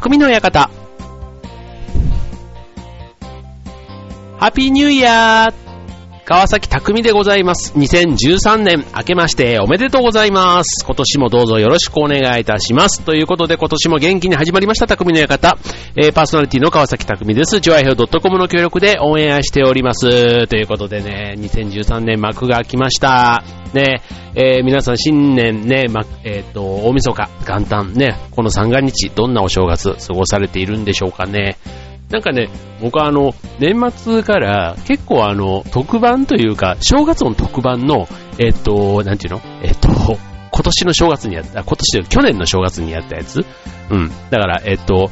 匠の館。ハッピーニューイヤー川崎匠でございます。2013年明けましておめでとうございます。今年もどうぞよろしくお願いいたします。ということで今年も元気に始まりました匠の館。えー、パーソナリティの川崎匠です。ジョアヘオ .com の協力でオンエアしております。ということでね、2013年幕が開きました。ね、えー皆さん新年ね、ま、えっ、と、大晦日、元旦ね、この三が日、どんなお正月過ごされているんでしょうかね。なんかね、僕はあの、年末から結構あの、特番というか、正月の特番の、えっと、なんていうの？えっと、今年の正月にやった、今年去年の正月にやったやつ？うん。だから、えっと、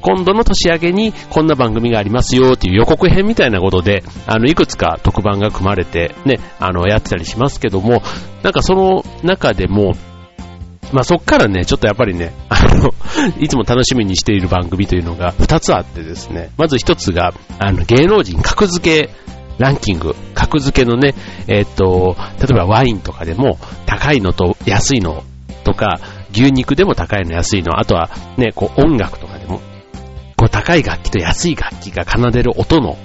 今度の年明けにこんな番組がありますよっていう予告編みたいなことで、あの、いくつか特番が組まれて、ね、あの、やってたりしますけども、なんかその中でも、まあそっからね、ちょっとやっぱりね、あの、いつも楽しみにしている番組というのが2つあってですね、まず1つが、あの、芸能人格付けランキング、格付けのね、えっと、例えばワインとかでも高いのと安いのとか、牛肉でも高いの安いの、あとはね、こう音楽とかでも、こう高い楽器と安い楽器が奏でる音の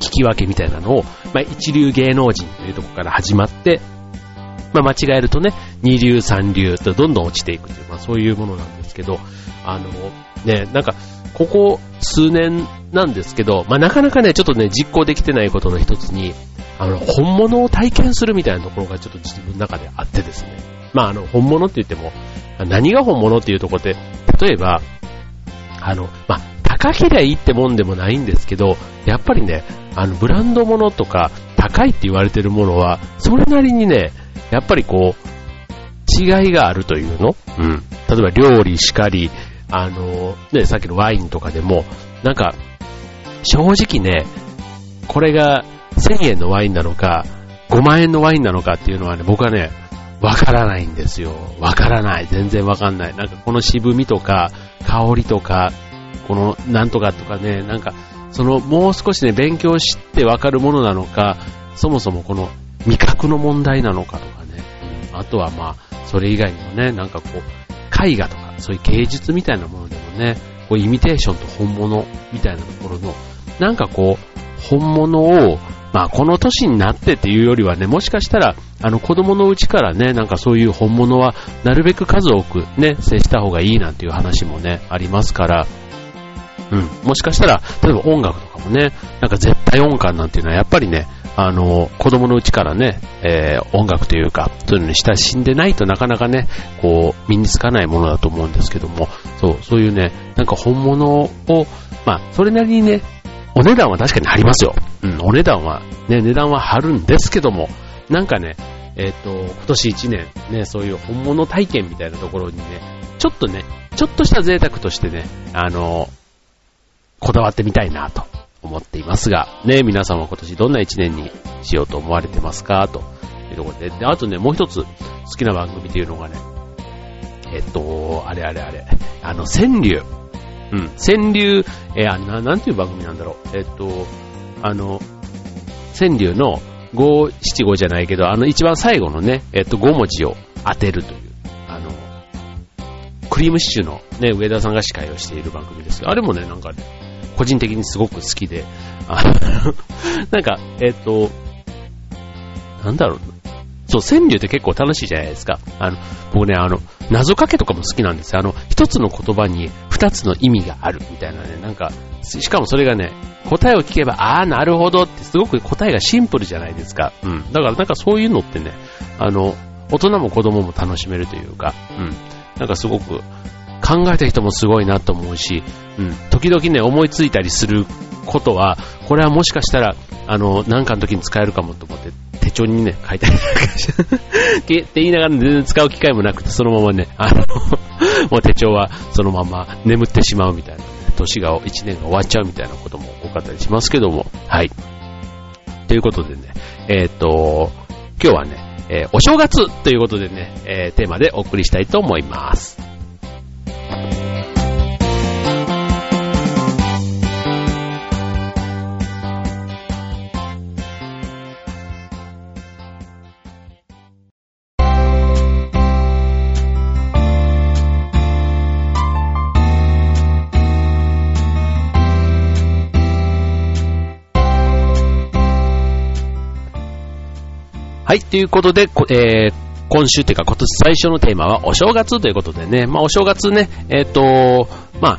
聞き分けみたいなのを、まあ一流芸能人というところから始まって、まあ間違えるとね、二流三流とどんどん落ちていくという、まあそういうものなんですけど、あの、ね、なんか、ここ数年なんですけど、まあなかなかね、ちょっとね、実行できてないことの一つに、あの、本物を体験するみたいなところがちょっと自分の中であってですね。まああの、本物って言っても、何が本物っていうところで、例えば、あの、まあ、高けりゃいいってもんでもないんですけど、やっぱりね、あの、ブランド物とか、高いって言われてるものは、それなりにね、やっぱりこう、違いがあるというの？うん。例えば料理しかり、あの、ね、さっきのワインとかでも、なんか、正直ね、これが1000円のワインなのか、5万円のワインなのかっていうのはね、僕はね、わからないんですよ。わからない。全然わかんない。なんかこの渋みとか、香りとか、このなんとかとかね、なんか、そのもう少しね、勉強してわかるものなのか、そもそもこの味覚の問題なのかとか。あとはまあ、それ以外にもね、なんかこう、絵画とか、そういう芸術みたいなものでもね、こうイミテーションと本物みたいなところの、なんかこう、本物を、まあこの年になってっていうよりはね、もしかしたら、あの子供のうちからね、なんかそういう本物はなるべく数多くね、接した方がいいなんていう話もね、ありますから、うん、もしかしたら、例えば音楽とかもね、なんか絶対音感なんていうのはやっぱりね、あの、子供のうちからね、えー音楽というか、そういうのに親しんでないとなかなかね、こう、身につかないものだと思うんですけども、そう、そういうね、なんか本物を、まあ、それなりにね、お値段は確かに張りますよ。うん、お値段は、ね、値段は張るんですけども、なんかね、えっ、と、今年1年、ね、そういう本物体験みたいなところにね、ちょっとね、ちょっとした贅沢としてね、あの、こだわってみたいなと。思っていますが、ね、皆さんは今年どんな1年にしようと思われてますか？と。いうところで、で、あとね、もう一つ好きな番組っていうのがね、えっと、あれあれあれ、あの、川柳。うん、川柳、えーあな、なんていう番組なんだろう。えっと、あの、川柳の5、7、5じゃないけど、あの一番最後のね、えっと、5文字を当てるという、あの、クリームシチューのね、上田さんが司会をしている番組ですけど、あれもね、なんか、ね個人的にすごく好きで、あ なんか、えっと、なんだろう、そう、川柳って結構楽しいじゃないですか。あの、僕ね、あの、謎かけとかも好きなんですよ。あの、一つの言葉に二つの意味があるみたいなね、なんか、しかもそれがね、答えを聞けば、ああ、なるほどって、すごく答えがシンプルじゃないですか。うん。だからなんかそういうのってね、あの、大人も子供も楽しめるというか、うん。なんかすごく、考えた人もすごいなと思うし、うん。時々ね、思いついたりすることは、これはもしかしたら、あの、なんかの時に使えるかもと思って、手帳にね、書いたりなんかし て、って言いながら全然使う機会もなくて、そのままね、あの、もう手帳はそのまま眠ってしまうみたいな、ね、年が、一年が終わっちゃうみたいなことも多かったりしますけども、はい。ということでね、えっ、と、今日はね、えーお正月ということでね、えーテーマでお送りしたいと思います。はい、ということで、えー、今週というか今年最初のテーマはお正月ということでね、まあお正月ね、えっ、ー、と、まあ、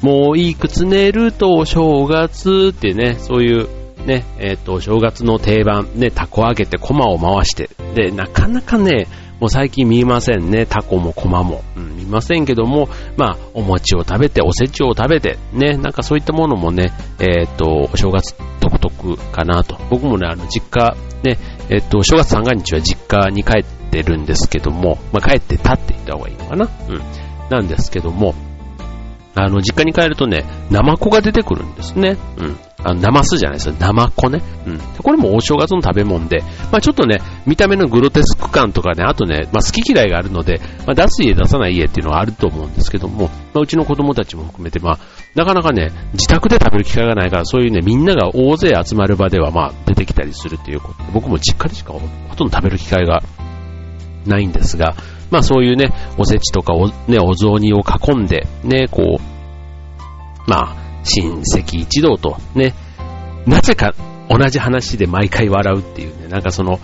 もういくつ寝るとお正月ってね、そういうね、えっ、ー、と、正月の定番、ね、タコ揚げてコマを回して、で、なかなかね、もう最近見えませんね、タコもコマも。うん、ませんけども、まあ、お餅を食べて、おせちを食べて、ね、なんかそういったものもね、えっ、ー、と、お正月独特かなと。僕もね、あの、実家、ね、えっ、ー、と、正月三が日は実家に帰ってるんですけども、まあ、帰ってたって言った方がいいのかな。うん。なんですけども、あの、実家に帰るとね、ナマコが出てくるんですね。うん。あの、ナマスじゃないですよ。ナマコね。うん。これもお正月の食べ物で、まあちょっとね、見た目のグロテスク感とかね、あとね、まあ好き嫌いがあるので、まあ出す家出さない家っていうのはあると思うんですけども、まあうちの子供たちも含めて、まあ、なかなかね、自宅で食べる機会がないから、そういうね、みんなが大勢集まる場では、まあ出てきたりするっていうこと、僕も実家でしかほとんど食べる機会がないんですが、まあそういうね、おせちとかお、ね、お雑煮を囲んで、ね、こう、まあ、親戚一同とね、なぜか同じ話で毎回笑うっていうね、なんかその、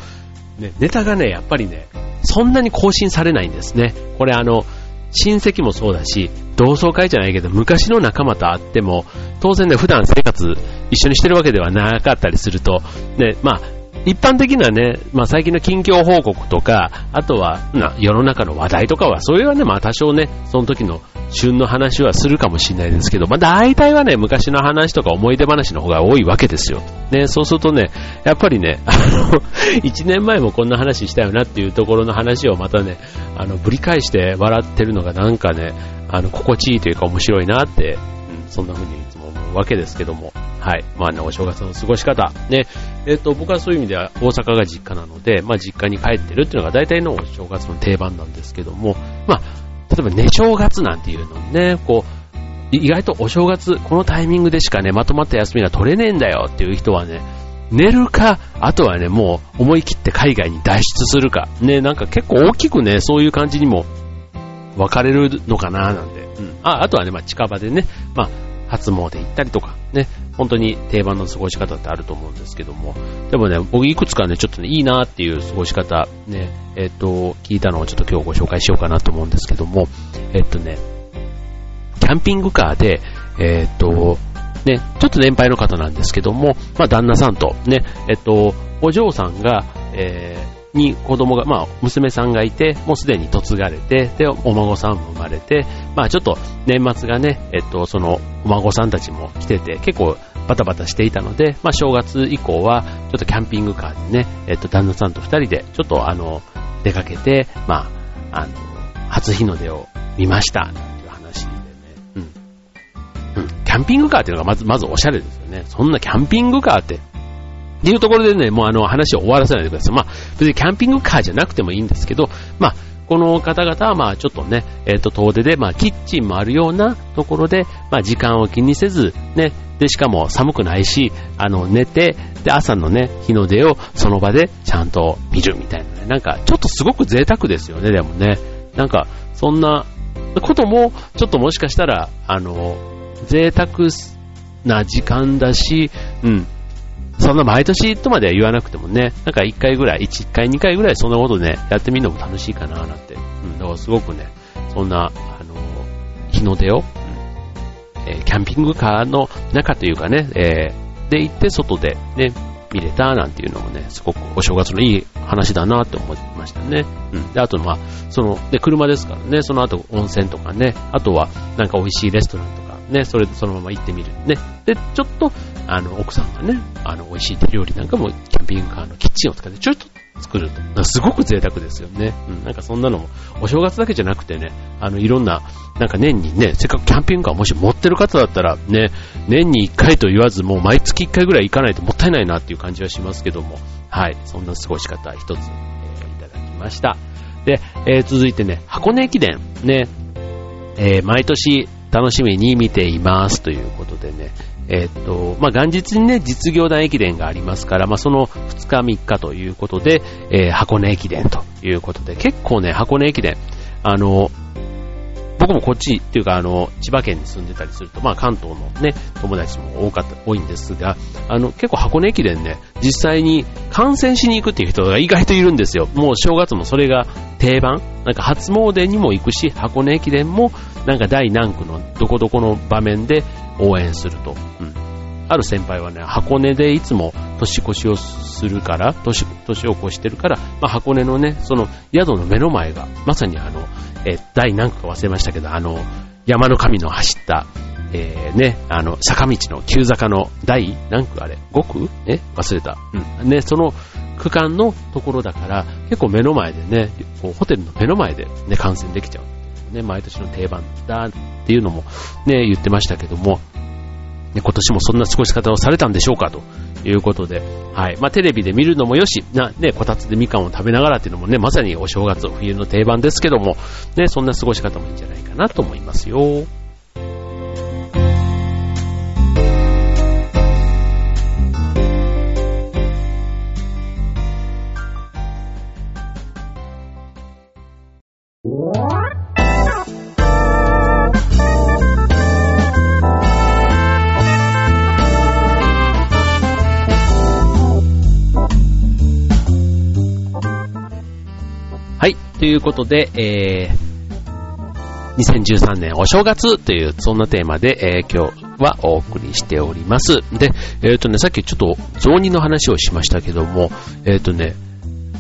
ね、ネタがね、やっぱりね、そんなに更新されないんですね。これあの、親戚もそうだし、同窓会じゃないけど、昔の仲間と会っても、当然ね、普段生活一緒にしてるわけではなかったりすると、ね、まあ、一般的なね、まあ最近の近況報告とか、あとは、な、世の中の話題とかは、それはね、まあ多少ね、その時の旬の話はするかもしれないですけど、まあ大体はね、昔の話とか思い出話の方が多いわけですよ。ね、そうするとね、やっぱりね、あの、一年前もこんな話したよなっていうところの話をまたね、あの、ぶり返して笑ってるのがなんかね、あの、心地いいというか面白いなって、うん、そんな風にいつも思うわけですけども、はい。まあね、お正月の過ごし方。ね、えっ、ー、と、僕はそういう意味では大阪が実家なので、まあ実家に帰ってるっていうのが大体のお正月の定番なんですけども、まあ、例えば寝正月なんていうのね、こう、意外とお正月、このタイミングでしかね、まとまった休みが取れねえんだよっていう人はね、寝るか、あとはね、もう思い切って海外に脱出するか、ね、なんか結構大きくね、そういう感じにも分かれるのかななんて。うん。あ、あとはね、まあ近場でね、まあ初詣行ったりとか、ね、本当に定番の過ごし方ってあると思うんですけども、でもね、僕いくつかね、ちょっとね、いいなっていう過ごし方、ね、えっ、と、聞いたのをちょっと今日ご紹介しようかなと思うんですけども、えっ、とね、キャンピングカーで、えっ、と、ね、ちょっと年配の方なんですけども、まあ旦那さんと、ね、えっ、と、お嬢さんが、えー、に子供が、まあ、娘さんがいて、もうすでに嫁がれて、で、お孫さんも生まれて、まあ、ちょっと年末がね、えっと、その、お孫さんたちも来てて、結構バタバタしていたので、まあ、正月以降は、ちょっとキャンピングカーにね、えっと、旦那さんと二人で、ちょっとあの、出かけて、まあ、あの、初日の出を見ました、なんていう話でね、うん。うん。キャンピングカーっていうのがまず、まずおしゃれですよね。そんなキャンピングカーって、っていうところでね、もうあの話を終わらせないでください。まあ、別にキャンピングカーじゃなくてもいいんですけど、まあ、この方々はまあちょっとね、えっ、ー、と遠出で、まあキッチンもあるようなところで、まあ時間を気にせず、ね、で、しかも寒くないし、あの、寝て、で、朝のね、日の出をその場でちゃんと見るみたいなね。なんか、ちょっとすごく贅沢ですよね、でもね。なんか、そんなことも、ちょっともしかしたら、あの、贅沢な時間だし、うん、そんな毎年とまでは言わなくてもね、なんか1回ぐらい、1回2回ぐらいそんなことね、やってみるのも楽しいかななんて。うん、だからすごくね、そんな、あの、日の出を、うんえー、キャンピングカーの中というかね、えー、で行って外でね、見れたなんていうのもね、すごくお正月のいい話だなって思いましたね。うん。で、あとまあ、その、で、車ですからね、その後温泉とかね、あとはなんか美味しいレストランとかね、それでそのまま行ってみる。ね。で、ちょっと、あの、奥さんがね、あの、美味しい手料理なんかも、キャンピングカーのキッチンを使ってちょっと作ると。すごく贅沢ですよね。うん、なんかそんなのも、お正月だけじゃなくてね、あの、いろんな、なんか年にね、せっかくキャンピングカーもし持ってる方だったら、ね、年に1回と言わず、もう毎月1回ぐらい行かないともったいないなっていう感じはしますけども、はい、そんな過ごし方一つ、えー、いただきました。で、えー、続いてね、箱根駅伝、ね、えー、毎年楽しみに見ていますということでね、え、っと、まあ、元日にね、実業団駅伝がありますから、まあ、その2日3日ということで、えー、箱根駅伝ということで、結構ね、箱根駅伝、あの、僕もこっちっていうか、あの、千葉県に住んでたりすると、まあ関東のね、友達も多かった、多いんですが、あの、結構箱根駅伝ね、実際に観戦しに行くっていう人が意外といるんですよ。もう正月もそれが定番。なんか初詣にも行くし、箱根駅伝もなんか第何区のどこどこの場面で応援すると。うん。ある先輩はね、箱根でいつも年越しをするから、年、年を越してるから、まあ、箱根のね、その宿の目の前が、まさにあの、え第何区か忘れましたけど、あの、山の神の走った、えー、ね、あの、坂道の急坂の第何区あれ ?5 区え？忘れた。うん。ね、その区間のところだから、結構目の前でね、こうホテルの目の前でね、観戦できちゃう。ね、毎年の定番だっていうのもね、言ってましたけども、ね、今年もそんな過ごし方をされたんでしょうかということで、はい。まあ、テレビで見るのもよし、な、ね、こたつでみかんを食べながらっていうのもね、まさにお正月、冬の定番ですけども、ね、そんな過ごし方もいいんじゃないかなと思いますよ。ということで、えー、2013年お正月という、そんなテーマで、えー、今日はお送りしております。で、えっ、ー、とね、さっきちょっと雑煮の話をしましたけども、えっ、ー、とね、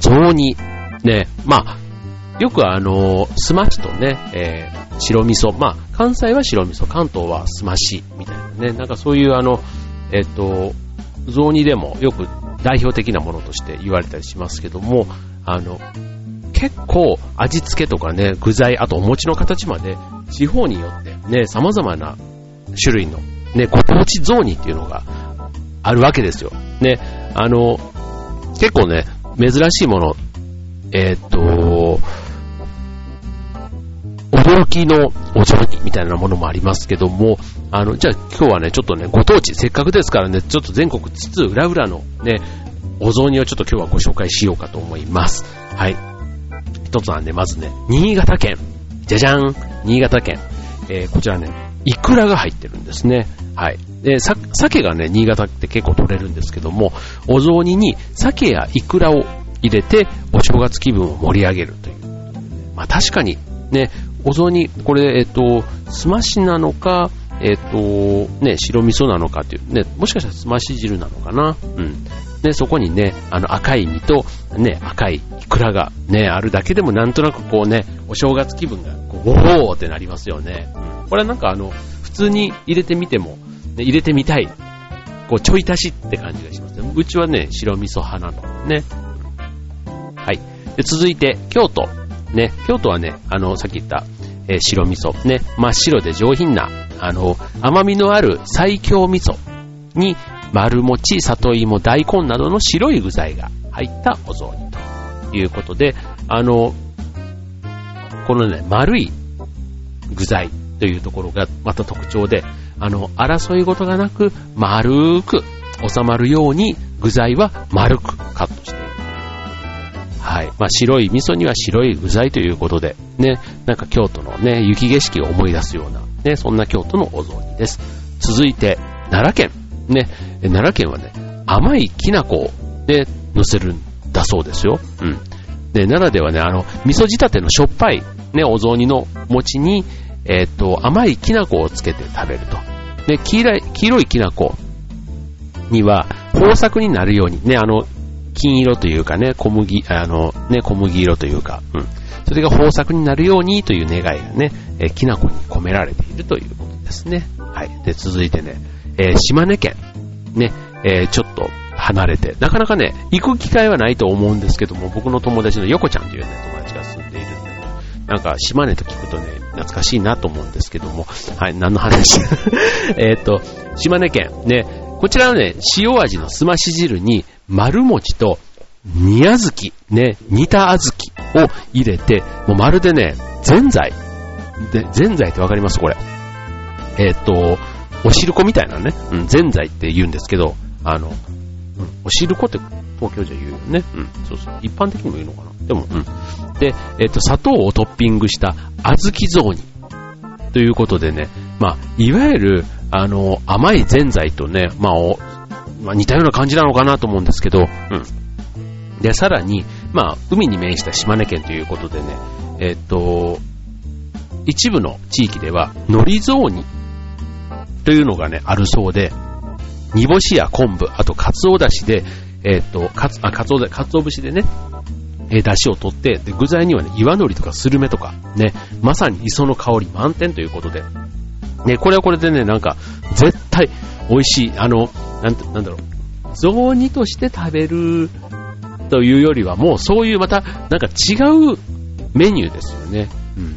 雑煮、ね、まあ、よくあの、すましとね、えー、白味噌、まあ、関西は白味噌、関東はすまし、みたいなね、なんかそういうあの、えっ、と、雑煮でもよく代表的なものとして言われたりしますけども、あの、結構味付けとかね、具材、あとお餅の形まで、地方によってね、様々な種類の、ね、ご当地雑煮っていうのがあるわけですよ。ね、あの、結構ね、珍しいもの、えー、っと、驚きのお雑煮みたいなものもありますけども、あの、じゃあ今日はね、ちょっとね、ご当地、せっかくですからね、ちょっと全国津々浦々のね、お雑煮をちょっと今日はご紹介しようかと思います。はい。一つはね、まずね、新潟県。じゃじゃん新潟県。えー、こちらね、イクラが入ってるんですね。はい。で、さ、鮭がね、新潟って結構取れるんですけども、お雑煮に鮭やイクラを入れて、お正月気分を盛り上げるという。まあ確かに、ね、お雑煮、これ、えっ、と、すましなのか、えっ、と、ね、白味噌なのかっていう、ね、もしかしたらすまし汁なのかな。うん。で、そこにね、あの赤い実と、ね、赤いイクラがね、あるだけでもなんとなくこうね、お正月気分が、こう、おーってなりますよね。これはなんかあの、普通に入れてみても、ね、入れてみたい。こう、ちょい足しって感じがしますね。うちはね、白味噌派なの。ね。はい。で、続いて、京都。ね、京都はね、あの、さっき言った、えー、白味噌。ね、真っ白で上品な、あの、甘みのある最強味噌に、丸餅、里芋、大根などの白い具材が入ったお雑煮ということで、あの、このね、丸い具材というところがまた特徴で、あの、争い事がなく丸く収まるように具材は丸くカットしている。はい。まあ、白い味噌には白い具材ということで、ね、なんか京都のね、雪景色を思い出すような、ね、そんな京都のお雑煮です。続いて、奈良県。ね、奈良県はね、甘いきな粉を、乗せるんだそうですよ。うん。で、奈良ではね、あの、味噌仕立てのしょっぱい、ね、お雑煮の餅に、えっ、と、甘いきな粉をつけて食べると。で、黄色い、黄色いきな粉には、豊作になるように、ね、あの、金色というかね、小麦、あの、ね、小麦色というか、うん。それが豊作になるようにという願いがね、え、きな粉に込められているということですね。はい。で、続いてね、えー、島根県、ね、えー、ちょっと離れて、なかなかね、行く機会はないと思うんですけども、僕の友達の横ちゃんというね、友達が住んでいるんで、なんか島根と聞くとね、懐かしいなと思うんですけども、はい、何の話？えっと、島根県、ね、こちらのね、塩味のすまし汁に、丸餅と、煮小豆、ね、煮た小豆を入れて、もうまるでね、ぜんざい。ぜんざいってわかります？これ。えっ、と、おしるこみたいなね、うん、ぜんざいって言うんですけど、あの、うん、おしるこって東京じゃ言うよね。うん、そうそう。一般的にも言うのかな。でも、うん。で、えっ、と、砂糖をトッピングした小豆雑煮。ということでね、まあ、いわゆる、あの、甘いぜんざいとね、まあ、まあ、似たような感じなのかなと思うんですけど、うん。で、さらに、まあ、海に面した島根県ということでね、えっと、一部の地域では、海苔雑煮というのがね、あるそうで、煮干しや昆布、あと、かつおだしで、えっと、かつ、あ、かつおだ、お節でね、えー、出汁を取って、で、具材にはね、岩海苔とかスルメとか、ね、まさに磯の香り満点ということで、ね、これはこれでね、なんか、絶対美味しい、あの、なんて、なんだろう、雑煮として食べるというよりは、もうそういうまた、なんか違うメニューですよね。うん。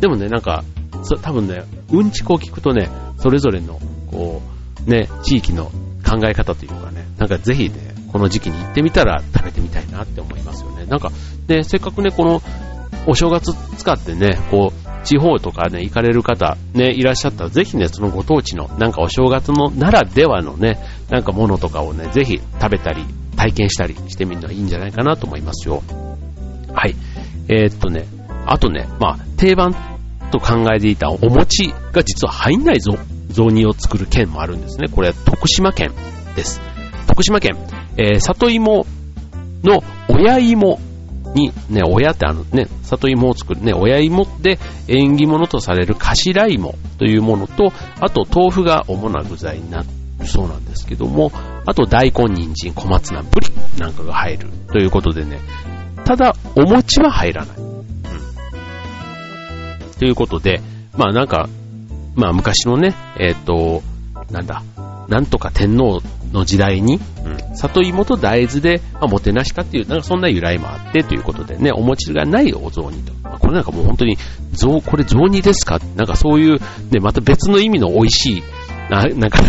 でもね、なんか、そ多分ね、うんちこを聞くとね、それぞれの、こう、ね、地域の考え方というかね、なんかぜひね、この時期に行ってみたら食べてみたいなって思いますよね。なんか、ね、せっかくね、この、お正月使ってね、こう、地方とかね、行かれる方、ね、いらっしゃったら、ぜひね、そのご当地の、なんかお正月のならではのね、なんかものとかをね、ぜひ食べたり、体験したりしてみるのはいいんじゃないかなと思いますよ。はい。えー、っとね、あとね、まあ、定番と考えていたお餅が実は入んないぞ雑煮を作る県もあるんですね。これは徳島県です。徳島県、えー、里芋の親芋に、ね、親ってあのね、里芋を作るね、親芋で縁起物とされる頭芋というものと、あと豆腐が主な具材になるそうなんですけども、あと大根、人参、小松菜、ブリなんかが入るということでね、ただ、お餅は入らない。うん。ということで、まあなんか、まあ昔のね、えっ、ー、と、なんだ、なんとか天皇の時代に、うん、里芋と大豆で、まあ、もてなしたっていう、なんかそんな由来もあってということでね、お餅がないお雑煮と。まあ、これなんかもう本当に、雑、これ雑煮ですか？なんかそういう、ね、また別の意味の美味しい、な、なんか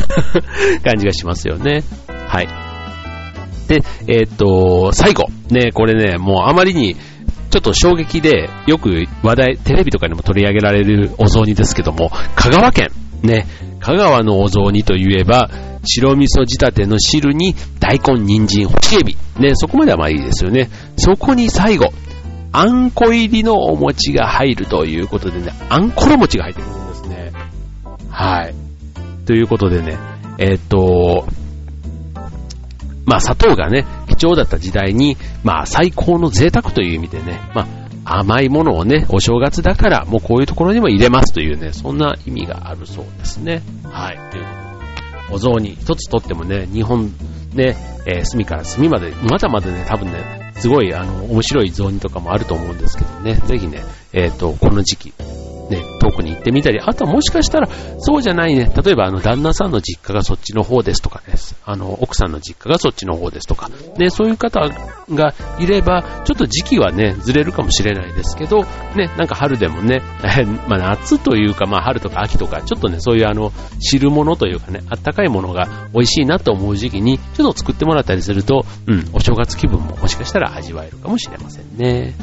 感じがしますよね。はい。で、えー、っと、最後。ね、これね、もうあまりに、ちょっと衝撃で、よく話題、テレビとかにも取り上げられるお雑煮ですけども、香川県、ね、香川のお雑煮といえば、白味噌仕立ての汁に大根、人参、干しエビ。ね、そこまではまあいいですよね。そこに最後、あんこ入りのお餅が入るということでね、あんころ餅が入ってくるんですね。はい。ということでね、えー、っと、まあ砂糖がね、貴重だった時代に、まあ最高の贅沢という意味でね、まあ甘いものをね、お正月だからもうこういうところにも入れますというね、そんな意味があるそうですね。はい。ということでお雑煮一つとってもね、日本ね、えー、隅から隅まで、まだまだね、多分ね、すごい、あの、面白い雑煮とかもあると思うんですけどね、ぜひね、えっ、ー、と、この時期、ね、遠くに行ってみたり、あとはもしかしたら、そうじゃないね、例えばあの、旦那さんの実家がそっちの方ですとかです、あの、奥さんの実家がそっちの方ですとか、ね、そういう方がいれば、ちょっと時期はね、ずれるかもしれないですけど、ね、なんか春でもね、まあ夏というか、まあ春とか秋とか、ちょっとね、そういうあの、汁物というかね、あったかいものが美味しいなと思う時期に、ちょっと作ってもらったりすると、うん、お正月気分ももしかしたら味わえるかもしれませんね。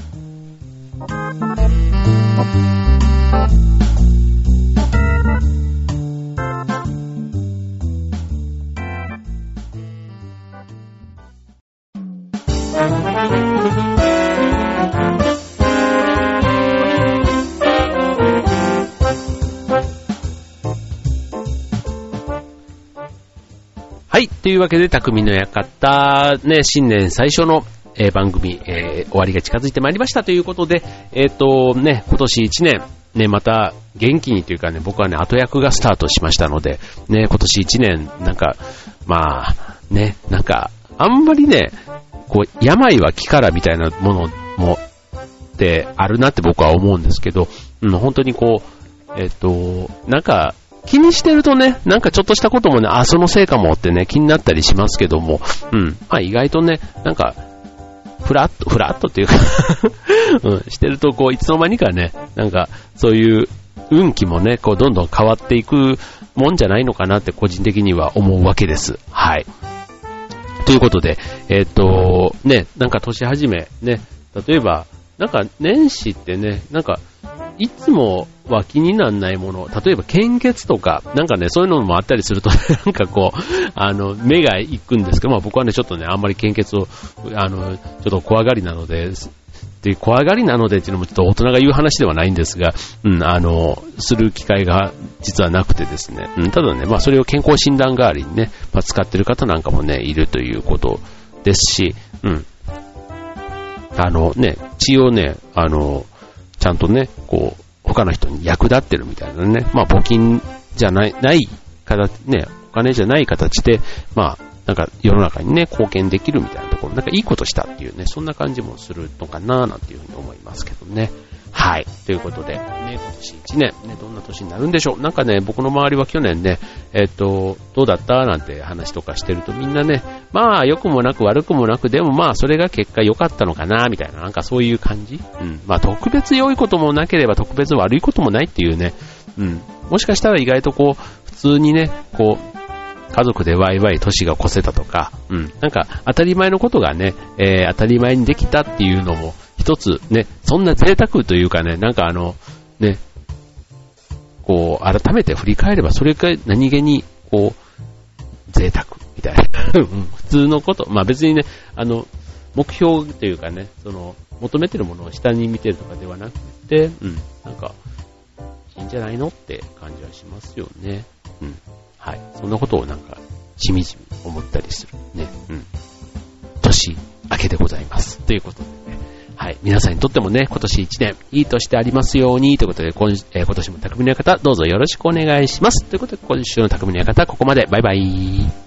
はい。というわけで、匠の館、ね、新年最初の、えー、番組、えー、終わりが近づいてまいりましたということで、えっ、ー、と、ね、今年1年、ね、また元気にというかね、僕はね、後役がスタートしましたので、ね、今年1年、なんか、まあ、ね、なんか、あんまりね、こう、病は気からみたいなものも、ってあるなって僕は思うんですけど、うん、本当にこう、えっ、と、なんか、気にしてるとね、なんかちょっとしたこともね、あ、そのせいかもってね、気になったりしますけども、うん。まあ意外とね、なんか、フラット、フラットっていうか うん、してるとこう、いつの間にかね、なんか、そういう運気もね、こう、どんどん変わっていくもんじゃないのかなって個人的には思うわけです。はい。ということで、えっ、と、ね、なんか年始め、ね、例えば、なんか年始ってね、なんか、いつもは気にならないもの、例えば献血とか、なんかね、そういうのもあったりすると、ね なんかこう、あの、目が行くんですけど、まあ僕はね、ちょっとね、あんまり献血を、あの、ちょっと怖がりなので、で、怖がりなのでっていうのもちょっと大人が言う話ではないんですが、うん、あの、する機会が実はなくてですね、うん、ただね、まあそれを健康診断代わりにね、まあ、使ってる方なんかもね、いるということですし、うん、あのね、血をね、あの、ちゃんとね、こう、他の人に役立ってるみたいなね、まあ募金じゃない、ない形、ね、お金じゃない形で、まあ、なんか世の中にね、貢献できるみたいなところ、なんかいいことしたっていうね、そんな感じもするのかななんていうふうに思いますけどね。はい。ということで、ね、今年1年、ね、どんな年になるんでしょう。なんかね、僕の周りは去年ね、えっ、と、どうだったなんて話とかしてるとみんなね、まあ、良くもなく悪くもなく、でもまあ、それが結果良かったのかなみたいな、なんかそういう感じ。うん。まあ、特別良いこともなければ特別悪いこともないっていうね、うん。もしかしたら意外とこう、普通にね、こう、家族でワイワイ年が越せたとか、うん、なんか当たり前のことがね、えー、当たり前にできたっていうのも一つね、そんな贅沢というかね、なんかあの、ね、こう、改めて振り返ればそれが何気に、こう、贅沢みたいな、普通のこと、まあ別にね、あの、目標というかね、その、求めてるものを下に見てるとかではなくて、うん、なんか、いいんじゃないのって感じはしますよね。うん。はい。そんなことをなんか、しみじみ思ったりする。ね。うん。年明けでございます。ということで。はい。皆さんにとってもね、今年一年、いい年でありますように、ということで、今,、えー、今年も匠の館、どうぞよろしくお願いします。ということで、今週の匠の館、ここまで。バイバイ。